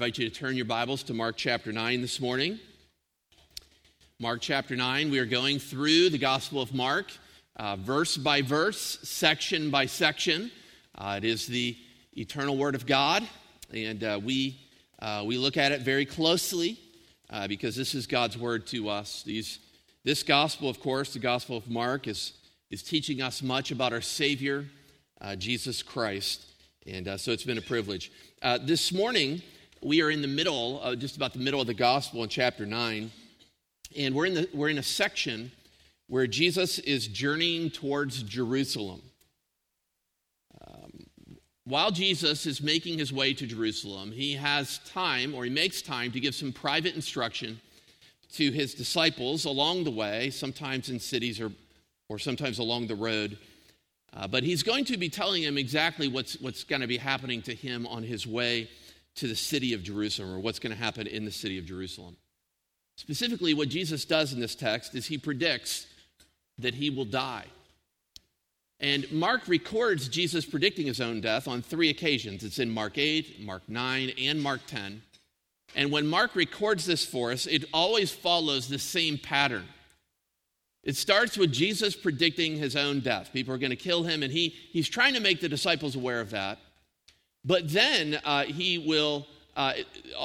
invite you to turn your Bibles to Mark chapter 9 this morning. Mark chapter 9, we are going through the Gospel of Mark, uh, verse by verse, section by section. Uh, it is the eternal Word of God, and uh, we, uh, we look at it very closely uh, because this is God's Word to us. These, this Gospel, of course, the Gospel of Mark, is, is teaching us much about our Savior, uh, Jesus Christ, and so it's been a privilege. this morning, we are in the middle, uh, just about the middle of the gospel in chapter 9. And we're in, the, we're in a section where Jesus is journeying towards Jerusalem. Um, while Jesus is making his way to Jerusalem, he has time, or he makes time, to give some private instruction to his disciples along the way, sometimes in cities or, or sometimes along the road. Uh, but he's going to be telling them exactly what's, what's going to be happening to him on his way to the city of Jerusalem or what's going to happen in the city of Jerusalem. Specifically, what Jesus does in this text is he predicts that he will die. And Mark records Jesus predicting his own death on three occasions. It's in Mark 8, Mark 9, and Mark 10. And when Mark records this for us, it always follows the same pattern. It starts with Jesus predicting his own death. People are going to kill him, and he, he's trying to make the disciples aware of that. But then uh, he will, uh,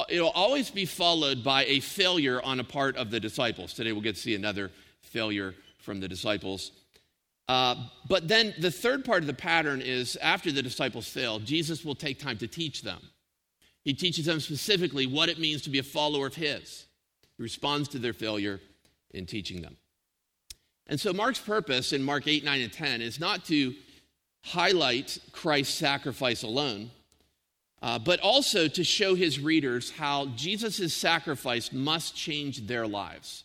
it, will always be followed by a failure on a part of the disciples. Today we'll get to see another failure from the disciples. Uh, but then the third part of the pattern is after the disciples fail, Jesus will take time to teach them. He teaches them specifically what it means to be a follower of His. He responds to their failure in teaching them. And so Mark's purpose in Mark 8, 9, and 10 is not to highlight Christ's sacrifice alone, uh, but also to show his readers how Jesus' sacrifice must change their lives,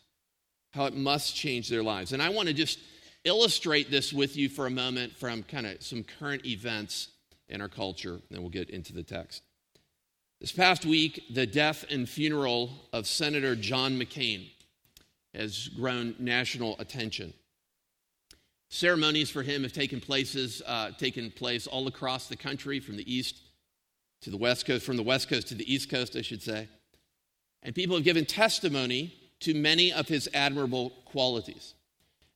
how it must change their lives. And I want to just illustrate this with you for a moment from kind of some current events in our culture, and then we'll get into the text. This past week, the death and funeral of Senator John McCain has grown national attention. Ceremonies for him have taken places, uh, taken place all across the country, from the east to the West Coast, from the West Coast to the East Coast, I should say. And people have given testimony to many of his admirable qualities.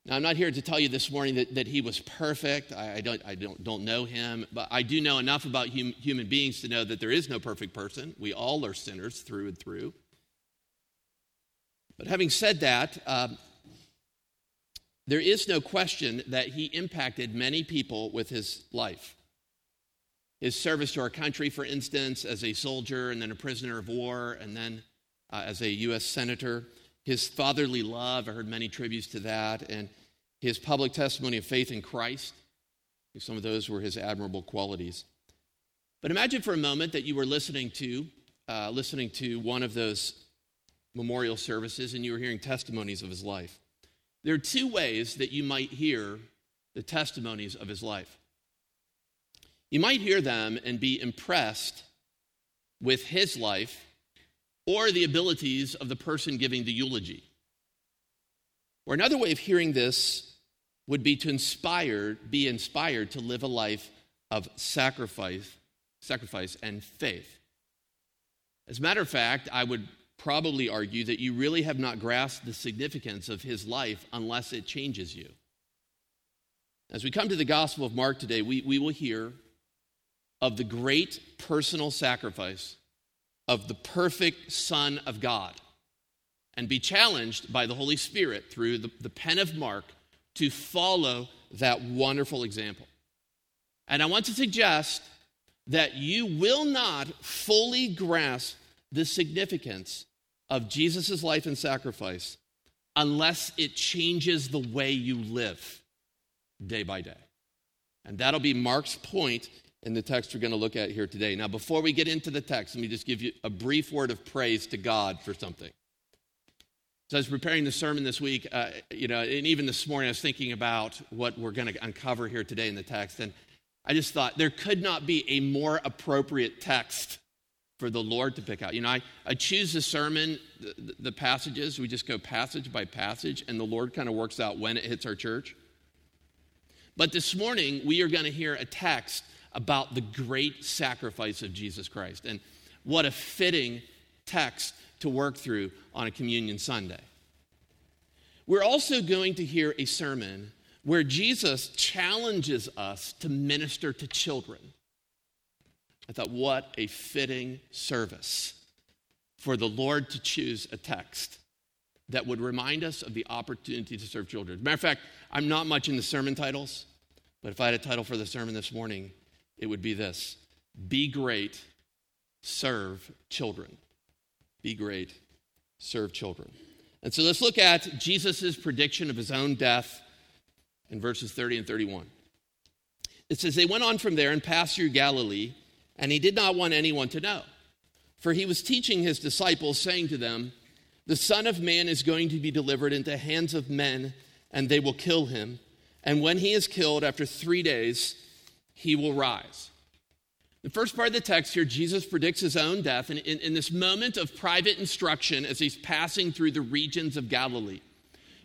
Now, I'm not here to tell you this morning that, that he was perfect. I, I, don't, I don't, don't know him, but I do know enough about hum, human beings to know that there is no perfect person. We all are sinners through and through. But having said that, um, there is no question that he impacted many people with his life his service to our country, for instance, as a soldier and then a prisoner of war and then uh, as a U.S. Senator. His fatherly love, I heard many tributes to that, and his public testimony of faith in Christ. Some of those were his admirable qualities. But imagine for a moment that you were listening to, uh, listening to one of those memorial services and you were hearing testimonies of his life. There are two ways that you might hear the testimonies of his life. You might hear them and be impressed with his life or the abilities of the person giving the eulogy. Or another way of hearing this would be to inspire, be inspired to live a life of sacrifice, sacrifice and faith. As a matter of fact, I would probably argue that you really have not grasped the significance of his life unless it changes you. As we come to the Gospel of Mark today, we, we will hear of the great personal sacrifice of the perfect Son of God and be challenged by the Holy Spirit through the, the pen of Mark to follow that wonderful example. And I want to suggest that you will not fully grasp the significance of Jesus' life and sacrifice unless it changes the way you live day by day. And that'll be Mark's point in the text we're going to look at here today. Now, before we get into the text, let me just give you a brief word of praise to God for something. So, I was preparing the sermon this week, uh, you know, and even this morning, I was thinking about what we're going to uncover here today in the text. And I just thought there could not be a more appropriate text for the Lord to pick out. You know, I, I choose the sermon, the, the passages, we just go passage by passage, and the Lord kind of works out when it hits our church. But this morning, we are going to hear a text about the great sacrifice of Jesus Christ. And What a fitting text to work through on a communion Sunday. We're also going to hear a sermon where Jesus challenges us to minister to children. I thought, what a fitting service for the Lord to choose a text that would remind us of the opportunity to serve children. Matter of fact, I'm not much in the sermon titles, but if I had a title for the sermon this morning, it would be this Be great, serve children. Be great, serve children. And so let's look at Jesus' prediction of his own death in verses 30 and 31. It says, They went on from there and passed through Galilee, and he did not want anyone to know. For he was teaching his disciples, saying to them, The Son of Man is going to be delivered into the hands of men, and they will kill him. And when he is killed, after three days, he will rise. The first part of the text here, Jesus predicts his own death in, in, in, this moment of private instruction as he's passing through the regions of Galilee.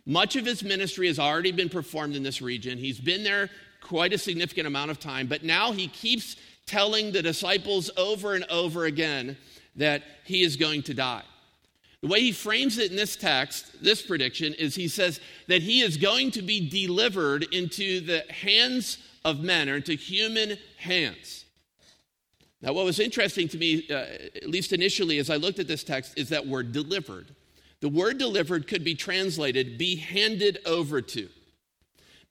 Much of his ministry has already been performed in this region. He's been there quite a significant amount of time, but now he keeps telling the disciples over and over again that he is going to die. The way he frames it in this text, this prediction, is he says that he is going to be delivered into the hands of men or into human hands. Now, what was interesting to me, uh, at least initially as I looked at this text, is that word delivered. The word delivered could be translated be handed over to.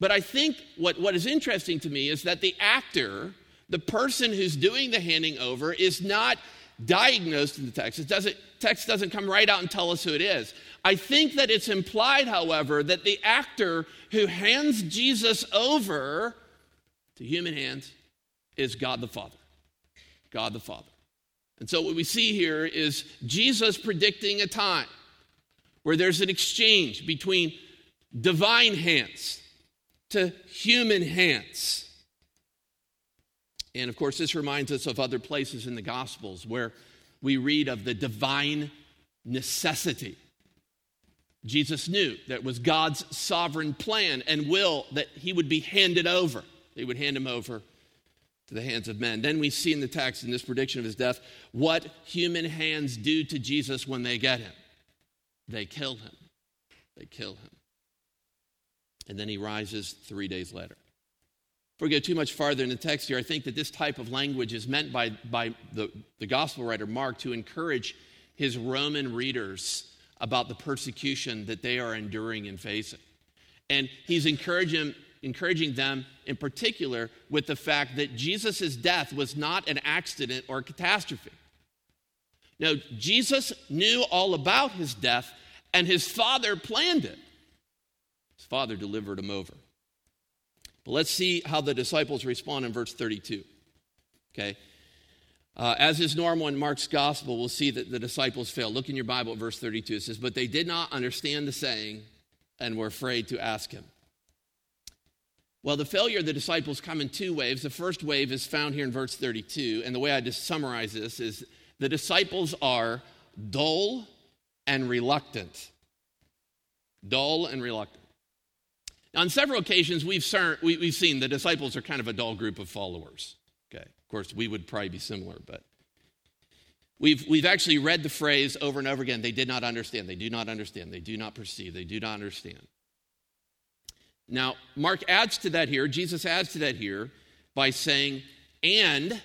But I think what, what is interesting to me is that the actor, the person who's doing the handing over, is not diagnosed in the text. It doesn't, text doesn't come right out and tell us who it is. I think that it's implied, however, that the actor who hands Jesus over to human hands is God the Father. God the Father. And so what we see here is Jesus predicting a time where there's an exchange between divine hands to human hands. And of course, this reminds us of other places in the Gospels where we read of the divine necessity. Jesus knew that was God's sovereign plan and will that he would be handed over. They would hand him over to the hands of men. Then we see in the text, in this prediction of his death, what human hands do to Jesus when they get him. They kill him. They kill him. And then he rises three days later. Before we go too much farther in the text here, I think that this type of language is meant by, by the, the gospel writer Mark to encourage his Roman readers about the persecution that they are enduring and facing. And he's encouraging, encouraging them in particular with the fact that Jesus' death was not an accident or a catastrophe. No, Jesus knew all about his death, and his father planned it. His father delivered him over. But let's see how the disciples respond in verse 32. Okay? Uh, as is normal in Mark's gospel, we'll see that the disciples fail. Look in your Bible verse 32. It says, But they did not understand the saying and were afraid to ask him. Well, the failure of the disciples come in two waves. The first wave is found here in verse 32, and the way I just summarize this is the disciples are dull and reluctant. Dull and reluctant. Now, on several occasions, we've, we've seen the disciples are kind of a dull group of followers. Okay, of course, we would probably be similar, but we've, we've actually read the phrase over and over again they did not understand, they do not understand, they do not perceive, they do not understand. Now, Mark adds to that here, Jesus adds to that here by saying, and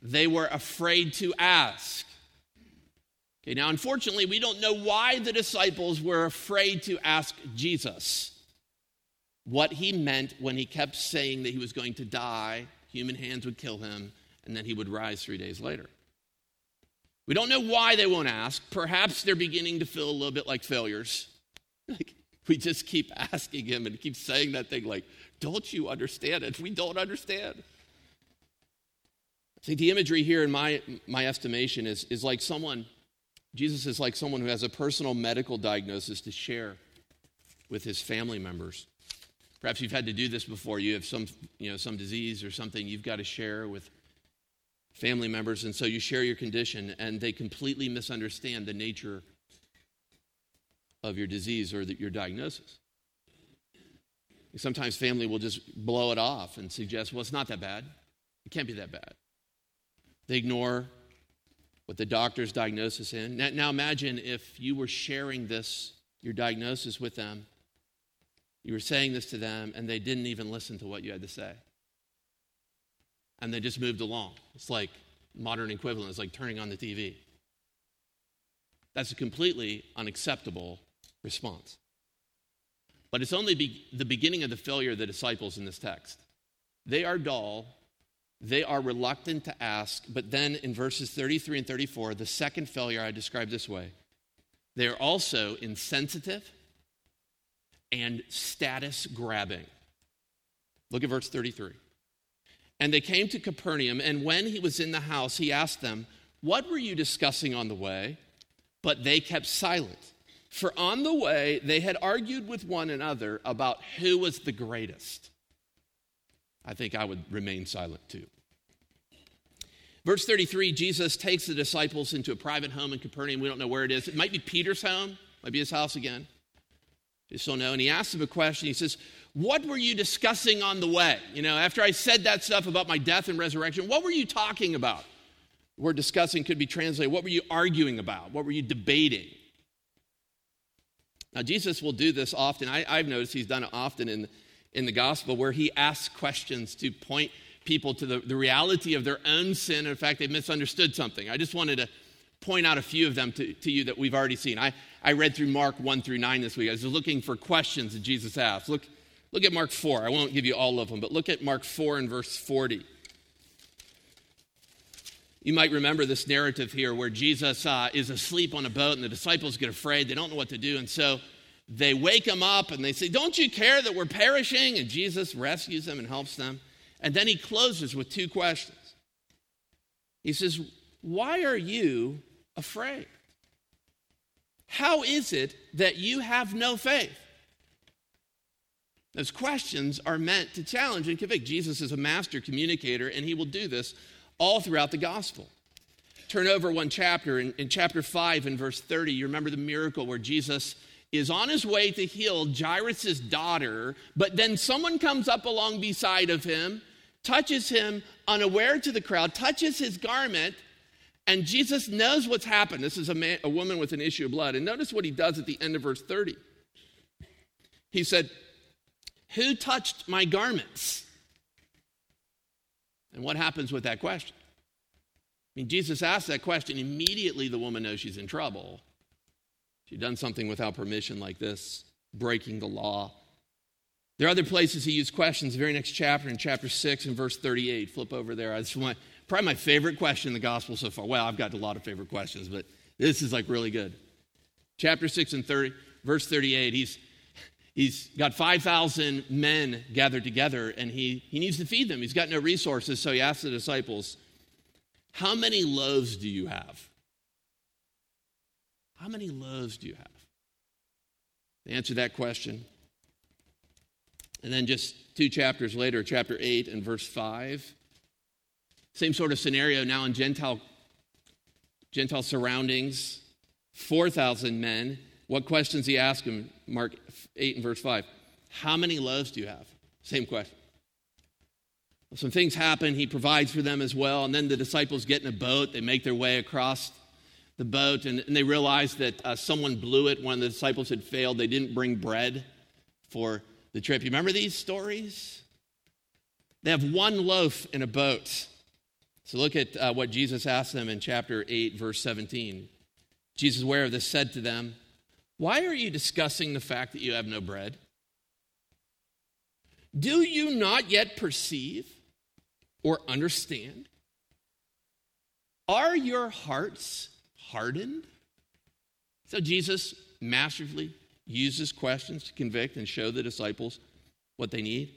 they were afraid to ask. Okay, now, unfortunately, we don't know why the disciples were afraid to ask Jesus what he meant when he kept saying that he was going to die, human hands would kill him, and then he would rise three days later. We don't know why they won't ask. Perhaps they're beginning to feel a little bit like failures. Like, we just keep asking him and keep saying that thing like, don't you understand it? We don't understand. See, the imagery here, in my, my estimation, is, is like someone, Jesus is like someone who has a personal medical diagnosis to share with his family members. Perhaps you've had to do this before. You have some, you know, some disease or something you've got to share with family members, and so you share your condition, and they completely misunderstand the nature of your disease or the, your diagnosis. Sometimes family will just blow it off and suggest, well, it's not that bad. It can't be that bad. They ignore what the doctor's diagnosis in. Now imagine if you were sharing this, your diagnosis with them. You were saying this to them, and they didn't even listen to what you had to say. And they just moved along. It's like modern equivalent, it's like turning on the TV. That's a completely unacceptable response. But it's only be- the beginning of the failure of the disciples in this text. They are dull, they are reluctant to ask, but then in verses 33 and 34, the second failure I describe this way they are also insensitive and status grabbing. Look at verse 33. And they came to Capernaum, and when he was in the house, he asked them, What were you discussing on the way? But they kept silent. For on the way, they had argued with one another about who was the greatest. I think I would remain silent too. Verse 33 Jesus takes the disciples into a private home in Capernaum. We don't know where it is. It might be Peter's home, might be his house again. Just don't know. And he asks them a question. He says, What were you discussing on the way? You know, after I said that stuff about my death and resurrection, what were you talking about? The word discussing could be translated, What were you arguing about? What were you debating? Now, Jesus will do this often. I, have noticed he's done it often in in the gospel where he asks questions to point people to the, the reality of their own sin. In fact, they've misunderstood something. I just wanted to point out a few of them to, to you that we've already seen. I, I read through Mark 1 through 9 this week. I was looking for questions that Jesus asked. Look, look at Mark 4. I won't give you all of them, but look at Mark 4 and verse 40. You might remember this narrative here where Jesus uh, is asleep on a boat and the disciples get afraid. They don't know what to do. And so they wake him up and they say, Don't you care that we're perishing? And Jesus rescues them and helps them. And then he closes with two questions. He says, Why are you afraid? How is it that you have no faith? Those questions are meant to challenge and convict. Jesus is a master communicator, and he will do this all throughout the gospel. Turn over one chapter, in, in chapter 5 and verse 30, you remember the miracle where Jesus is on his way to heal Jairus' daughter, but then someone comes up along beside of him, touches him unaware to the crowd, touches his garment, and Jesus knows what's happened. This is a, man, a woman with an issue of blood. And notice what he does at the end of verse 30. He said, Who touched my garments? And what happens with that question? I mean, Jesus asks that question. Immediately, the woman knows she's in trouble. She'd done something without permission like this, breaking the law. There are other places he used questions. The very next chapter, in chapter 6 and verse 38. Flip over there. It's probably my favorite question in the gospel so far. Well, I've got a lot of favorite questions, but this is like really good. Chapter 6 and 30, verse 38. He's, he's got 5,000 men gathered together and he, he needs to feed them. He's got no resources, so he asks the disciples, How many loaves do you have? How many loaves do you have? They answer that question. And then just two chapters later, chapter 8 and verse 5, same sort of scenario now in Gentile, Gentile surroundings, 4,000 men. What questions he asked them? Mark 8 and verse 5. How many loaves do you have? Same question. Some things happen. He provides for them as well. And then the disciples get in a boat. They make their way across the boat and, and they realized that uh, someone blew it. One of the disciples had failed. They didn't bring bread for the trip. You remember these stories? They have one loaf in a boat. So look at uh, what Jesus asked them in chapter 8, verse 17. Jesus, aware of this, said to them, Why are you discussing the fact that you have no bread? Do you not yet perceive or understand? Are your hearts hardened? So Jesus masterfully uses questions to convict and show the disciples what they need.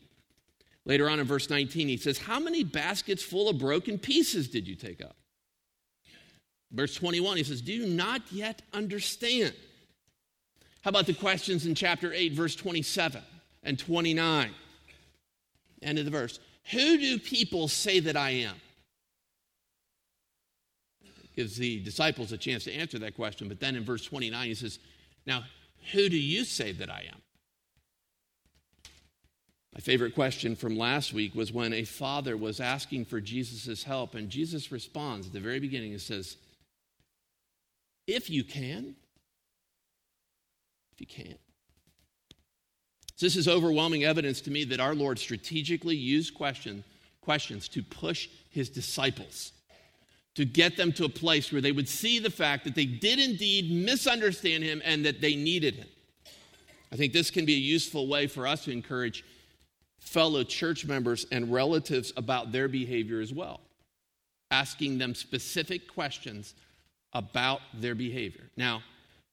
Later on in verse 19, he says, How many baskets full of broken pieces did you take up? Verse 21, he says, Do you not yet understand? How about the questions in chapter 8, verse 27 and 29? End of the verse. Who do people say that I am? gives the disciples a chance to answer that question. But then in verse 29, he says, Now, who do you say that I am? My favorite question from last week was when a father was asking for Jesus' help, and Jesus responds at the very beginning and says, if you can. You can. So this is overwhelming evidence to me that our Lord strategically used question, questions to push his disciples, to get them to a place where they would see the fact that they did indeed misunderstand him and that they needed him. I think this can be a useful way for us to encourage fellow church members and relatives about their behavior as well, asking them specific questions about their behavior. Now,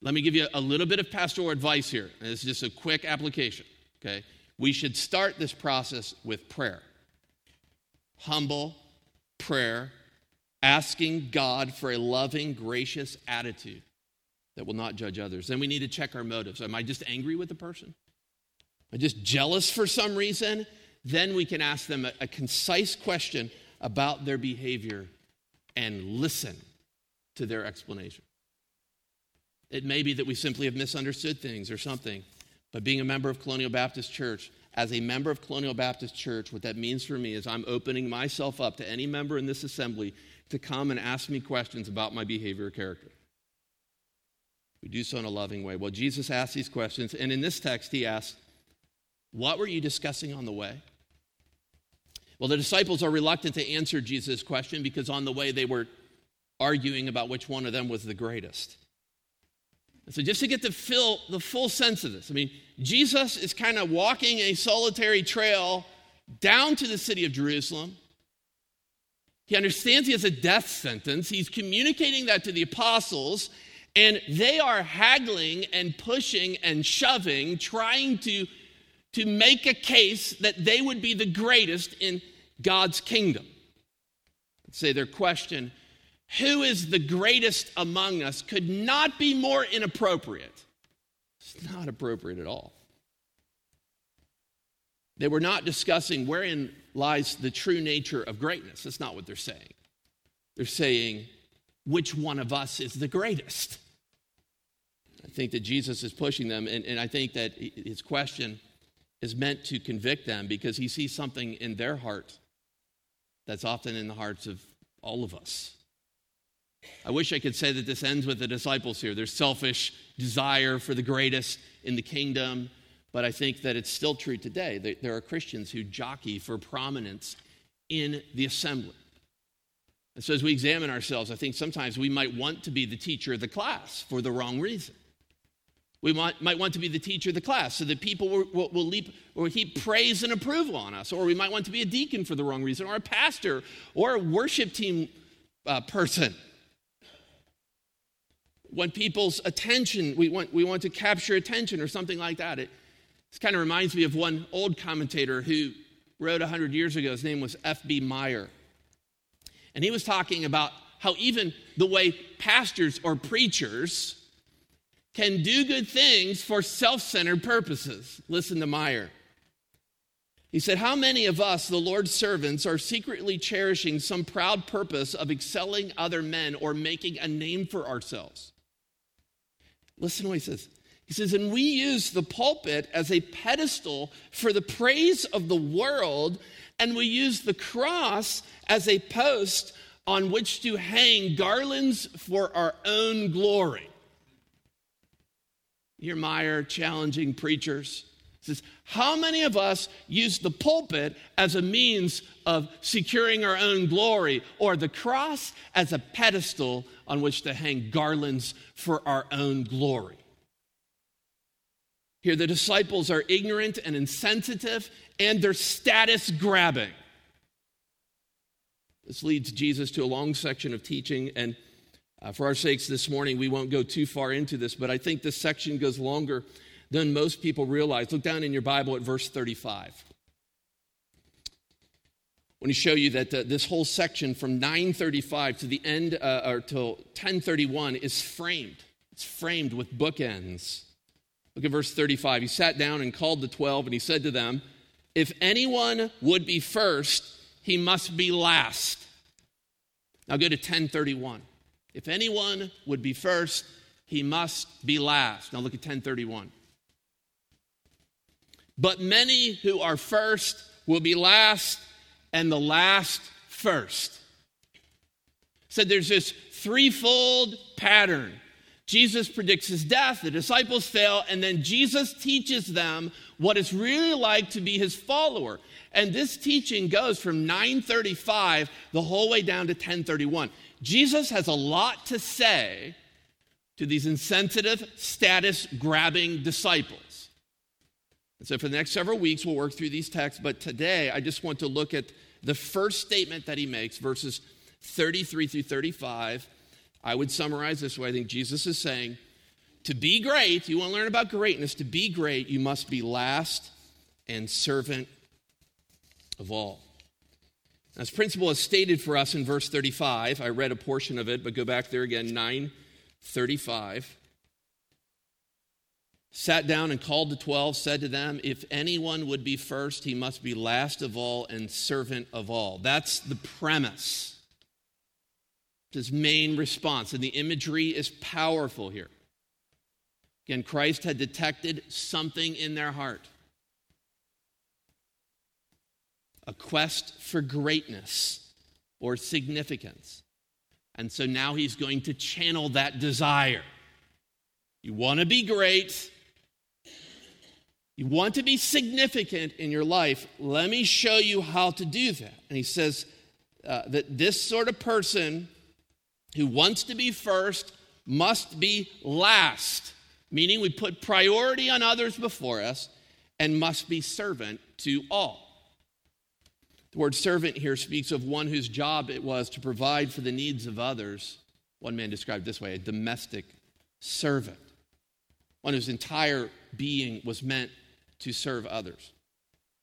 let me give you a little bit of pastoral advice here. This is just a quick application, okay? We should start this process with prayer. Humble prayer, asking God for a loving, gracious attitude that will not judge others. Then we need to check our motives. Am I just angry with the person? Am I just jealous for some reason? Then we can ask them a, a concise question about their behavior and listen to their explanation. It may be that we simply have misunderstood things or something, but being a member of Colonial Baptist Church, as a member of Colonial Baptist Church, what that means for me is I'm opening myself up to any member in this assembly to come and ask me questions about my behavior or character. We do so in a loving way. Well, Jesus asked these questions, and in this text, he asked, What were you discussing on the way? Well, the disciples are reluctant to answer Jesus' question because on the way they were arguing about which one of them was the greatest. So, just to get the, fill, the full sense of this, I mean, Jesus is kind of walking a solitary trail down to the city of Jerusalem. He understands he has a death sentence. He's communicating that to the apostles. And they are haggling and pushing and shoving, trying to, to make a case that they would be the greatest in God's kingdom. Let's say their question, who is the greatest among us, could not be more inappropriate. It's not appropriate at all. They were not discussing wherein lies the true nature of greatness. That's not what they're saying. They're saying, which one of us is the greatest? I think that Jesus is pushing them, and, and I think that his question is meant to convict them because he sees something in their heart that's often in the hearts of all of us. I wish I could say that this ends with the disciples here. Their selfish desire for the greatest in the kingdom, but I think that it's still true today. There are Christians who jockey for prominence in the assembly. And so, as we examine ourselves, I think sometimes we might want to be the teacher of the class for the wrong reason. We might, might want to be the teacher of the class so that people will, will, will leap or heap praise and approval on us. Or we might want to be a deacon for the wrong reason, or a pastor, or a worship team uh, person. Want people's attention, we want, we want to capture attention or something like that. It this kind of reminds me of one old commentator who wrote 100 years ago. His name was F.B. Meyer. And he was talking about how even the way pastors or preachers can do good things for self centered purposes. Listen to Meyer. He said, How many of us, the Lord's servants, are secretly cherishing some proud purpose of excelling other men or making a name for ourselves? Listen to what he says. He says, And we use the pulpit as a pedestal for the praise of the world and we use the cross as a post on which to hang garlands for our own glory. Hear Meyer challenging preachers. Says, How many of us use the pulpit as a means of securing our own glory, or the cross as a pedestal on which to hang garlands for our own glory? Here, the disciples are ignorant and insensitive, and they're status grabbing. This leads Jesus to a long section of teaching, and uh, for our sakes this morning, we won't go too far into this, but I think this section goes longer than most people realize. Look down in your Bible at verse 35. When he show you that uh, this whole section from 935 to the end uh, or till 1031 is framed. It's framed with bookends. Look at verse 35. He sat down and called the 12 and he said to them, If anyone would be first, he must be last. Now go to 1031. If anyone would be first, he must be last. Now look at 1031. But many who are first will be last, and the last first. So there's this threefold pattern Jesus predicts his death, the disciples fail, and then Jesus teaches them what it's really like to be his follower. And this teaching goes from 935 the whole way down to 1031. Jesus has a lot to say to these insensitive, status grabbing disciples. And so, for the next several weeks, we'll work through these texts, but today I just want to look at the first statement that he makes, verses 33 through 35 I would summarize this way I think Jesus is saying, to be great, you want to learn about greatness, to be great, you must be last and servant of all. This principle is stated for us in verse 35. I read a portion of it, but go back there again, 935. Sat down and called the twelve, said to them, If anyone would be first, he must be last of all and servant of all. That's the premise his main response. And the imagery is powerful here. Again, Christ had detected something in their heart a quest for greatness or significance. And so now he's going to channel that desire. You want to be great, you want to be significant in your life. Let me show you how to do that. And he says uh, that this sort of person who wants to be first must be last, meaning we put priority on others before us and must be servant to all. The word servant here speaks of one whose job it was to provide for the needs of others. One man described this way a domestic servant, one whose entire being was meant to serve others.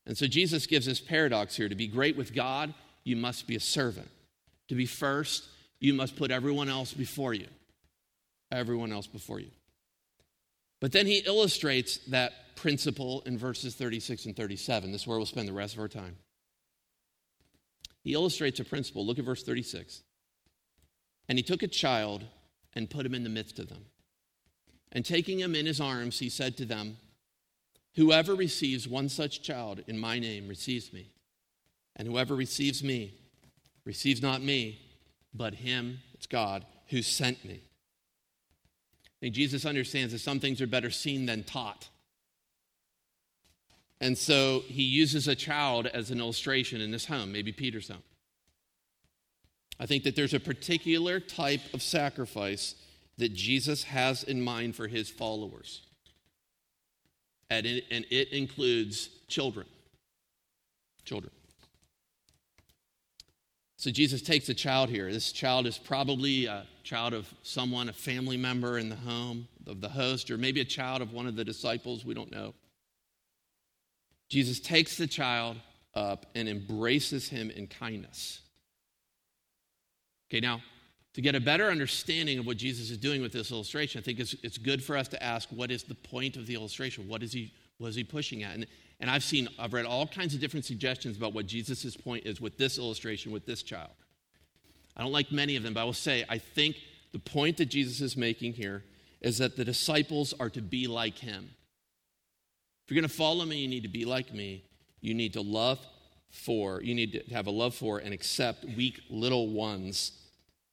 And so Jesus gives this paradox here to be great with God, you must be a servant. To be first, you must put everyone else before you. Everyone else before you. But then he illustrates that principle in verses 36 and 37. This is where we'll spend the rest of our time. He illustrates a principle. Look at verse 36. And he took a child and put him in the midst of them. And taking him in his arms, he said to them, Whoever receives one such child in my name receives me. And whoever receives me receives not me, but him, it's God, who sent me. I think Jesus understands that some things are better seen than taught. And so he uses a child as an illustration in this home, maybe Peter's home. I think that there's a particular type of sacrifice that Jesus has in mind for his followers. And it, includes children. Children. So Jesus takes a child here. This child is probably a child of someone, a family member in the home of the host, or maybe a child of one of the disciples. We don't know. Jesus takes the child up and embraces him in kindness. Okay, now, to get a better understanding of what Jesus is doing with this illustration, I think it's, it's good for us to ask what is the point of the illustration? What is he, what is he pushing at? And and I've seen, I've read all kinds of different suggestions about what Jesus' point is with this illustration, with this child. I don't like many of them, but I will say, I think the point that Jesus is making here is that the disciples are to be like him. If you're going to follow me, you need to be like me. You need to love for, you need to have a love for and accept weak little ones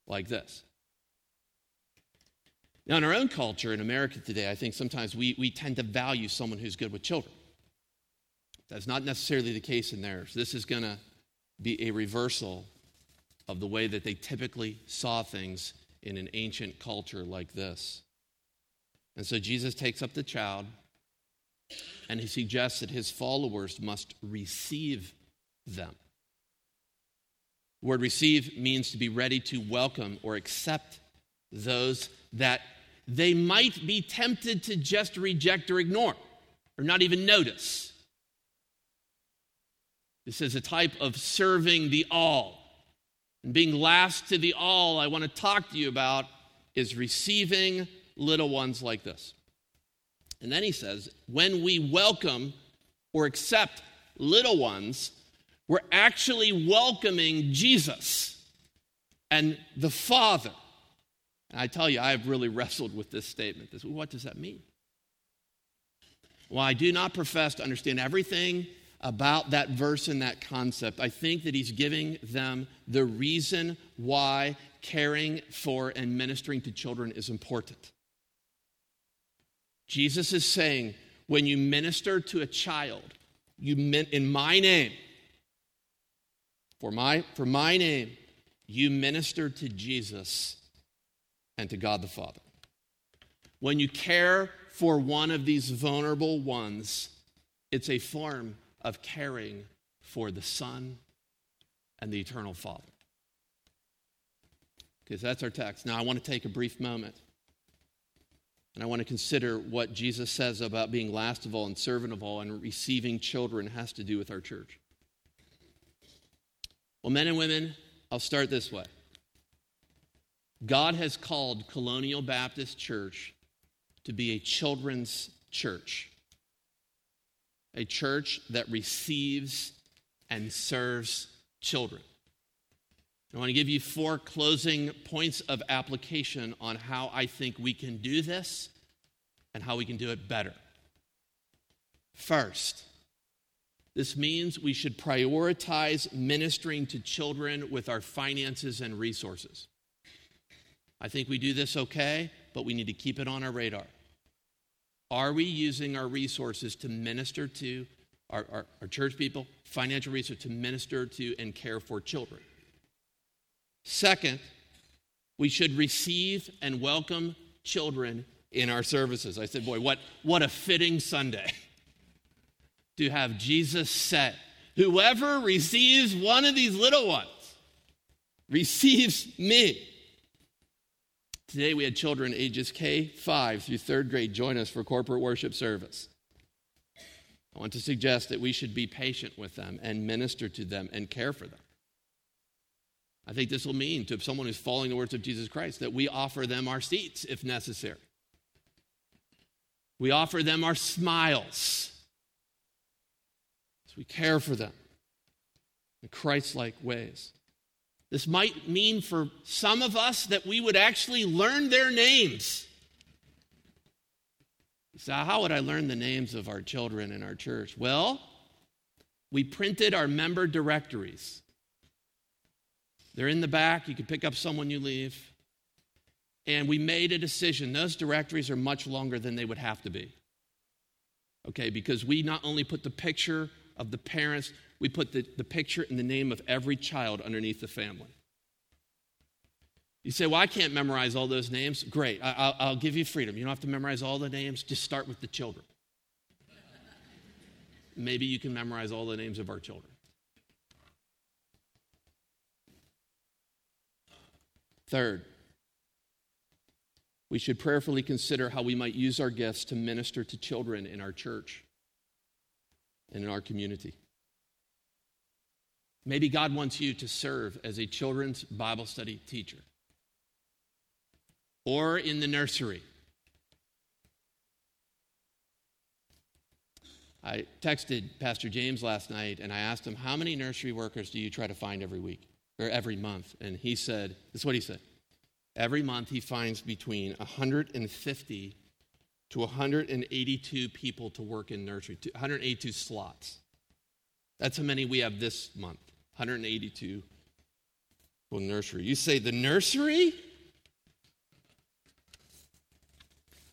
like this. Now, in our own culture in America today, I think sometimes we, we tend to value someone who's good with children. That's not necessarily the case in theirs. This is going to be a reversal of the way that they typically saw things in an ancient culture like this. And so Jesus takes up the child and he suggests that his followers must receive them. The word receive means to be ready to welcome or accept those that they might be tempted to just reject or ignore or not even notice. This is a type of serving the all. And being last to the all, I want to talk to you about is receiving little ones like this. And then he says, when we welcome or accept little ones, we're actually welcoming Jesus and the Father. And I tell you, I have really wrestled with this statement. This, what does that mean? Well, I do not profess to understand everything about that verse and that concept. I think that he's giving them the reason why caring for and ministering to children is important. Jesus is saying, when you minister to a child, you in my name, for my, for my name, you minister to Jesus and to God the Father. When you care for one of these vulnerable ones, it's a form of caring for the Son and the eternal Father. Because that's our text. Now, I want to take a brief moment and I want to consider what Jesus says about being last of all and servant of all and receiving children has to do with our church. Well, men and women, I'll start this way. God has called Colonial Baptist Church to be a children's church, a church that receives and serves children. I want to give you four closing points of application on how I think we can do this and how we can do it better. First, this means we should prioritize ministering to children with our finances and resources. I think we do this okay, but we need to keep it on our radar. Are we using our resources to minister to our, our, our church people, financial resources to minister to and care for children? Second, we should receive and welcome children in our services. I said, boy, what, what a fitting Sunday to have Jesus said, Whoever receives one of these little ones receives me. Today we had children ages K 5 through third grade join us for corporate worship service. I want to suggest that we should be patient with them and minister to them and care for them. I think this will mean to someone who's following the words of Jesus Christ that we offer them our seats if necessary. We offer them our smiles we care for them in Christ like ways. This might mean for some of us that we would actually learn their names. So, how would I learn the names of our children in our church? Well, we printed our member directories. They're in the back. You can pick up someone you leave. And we made a decision. Those directories are much longer than they would have to be. Okay, because we not only put the picture of the parents, we put the, the picture and the name of every child underneath the family. You say, Well, I can't memorize all those names. Great, I, will give you freedom. You don't have to memorize all the names, just start with the children. Maybe you can memorize all the names of our children. Third, we should prayerfully consider how we might use our gifts to minister to children in our church and in our community. Maybe God wants you to serve as a children's Bible study teacher or in the nursery. I texted Pastor James last night and I asked him, How many nursery workers do you try to find every week or every month? And he said, This is what he said. Every month he finds between 150 to 182 people to work in nursery, 182 slots. That's how many we have this month 182 for nursery. You say, the nursery?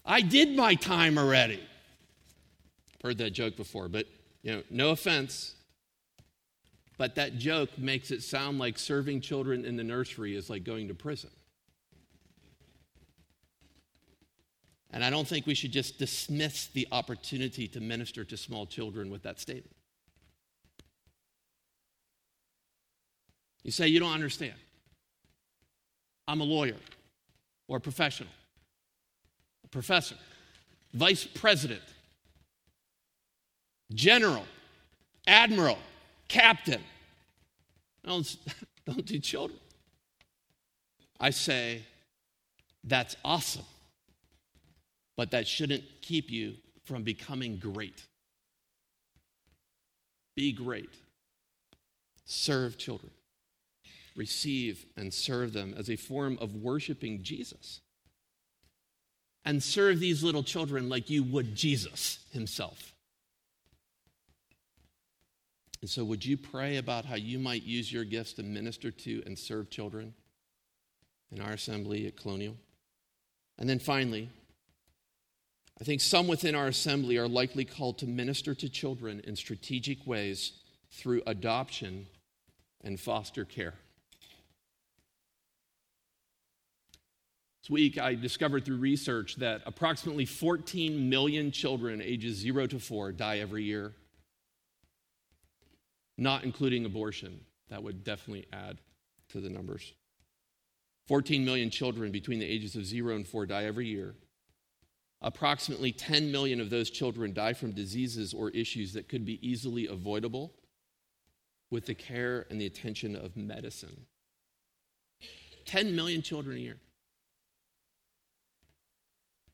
I did my time already. Heard that joke before, but you know, no offense. But that joke makes it sound like serving children in the nursery is like going to prison. And I don't think we should just dismiss the opportunity to minister to small children with that statement. You say, You don't understand. I'm a lawyer or a professional, a professor, vice president, general, admiral, captain. Don't, don't do children. I say, That's awesome but that shouldn't keep you from becoming great. Be great. Serve children. Receive and serve them as a form of worshiping Jesus. And serve these little children like you would Jesus himself. And so, would you pray about how you might use your gifts to minister to and serve children in our assembly at Colonial? And then finally, I think some within our assembly are likely called to minister to children in strategic ways through adoption and foster care. This week, I discovered through research that approximately 14 million children ages 0 to 4 die every year, not including abortion. That would definitely add to the numbers. 14 million children between the ages of 0 and 4 die every year. Approximately 10 million of those children die from diseases or issues that could be easily avoidable with the care and the attention of medicine. 10 million children a year.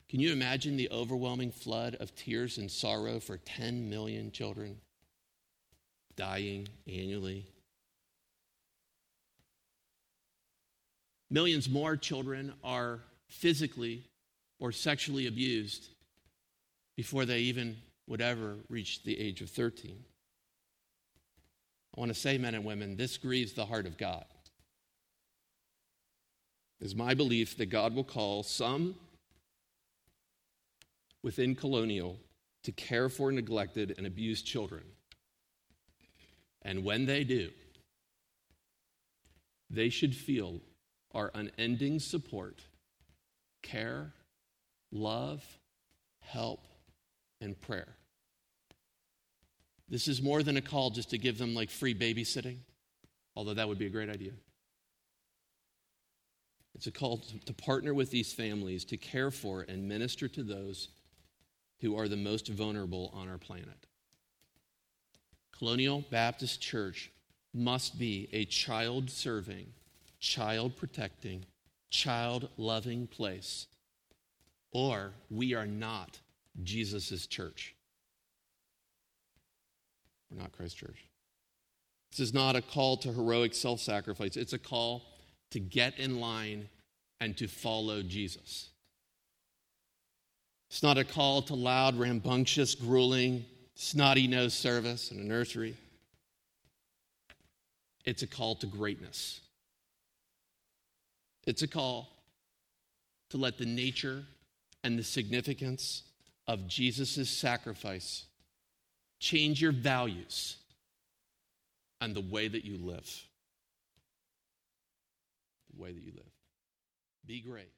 Can you imagine the overwhelming flood of tears and sorrow for 10 million children dying annually? Millions more children are physically or sexually abused before they even would ever reach the age of 13. I want to say, men and women, this grieves the heart of God. It is my belief that God will call some within Colonial to care for neglected and abused children. And when they do, they should feel our unending support, care, love, help, and prayer. This is more than a call just to give them like free babysitting, although that would be a great idea. It's a call to, partner with these families to care for and minister to those who are the most vulnerable on our planet. Colonial Baptist Church must be a child serving, child protecting, child loving place, or we are not Jesus' church. We're not Christ's church. This is not a call to heroic self sacrifice, it's a call to get in line and to follow Jesus. It's not a call to loud, rambunctious, grueling, snotty nosed service in a nursery. It's a call to greatness. It's a call to let the nature and the significance of Jesus' sacrifice change your values and the way that you live. The way that you live. Be great.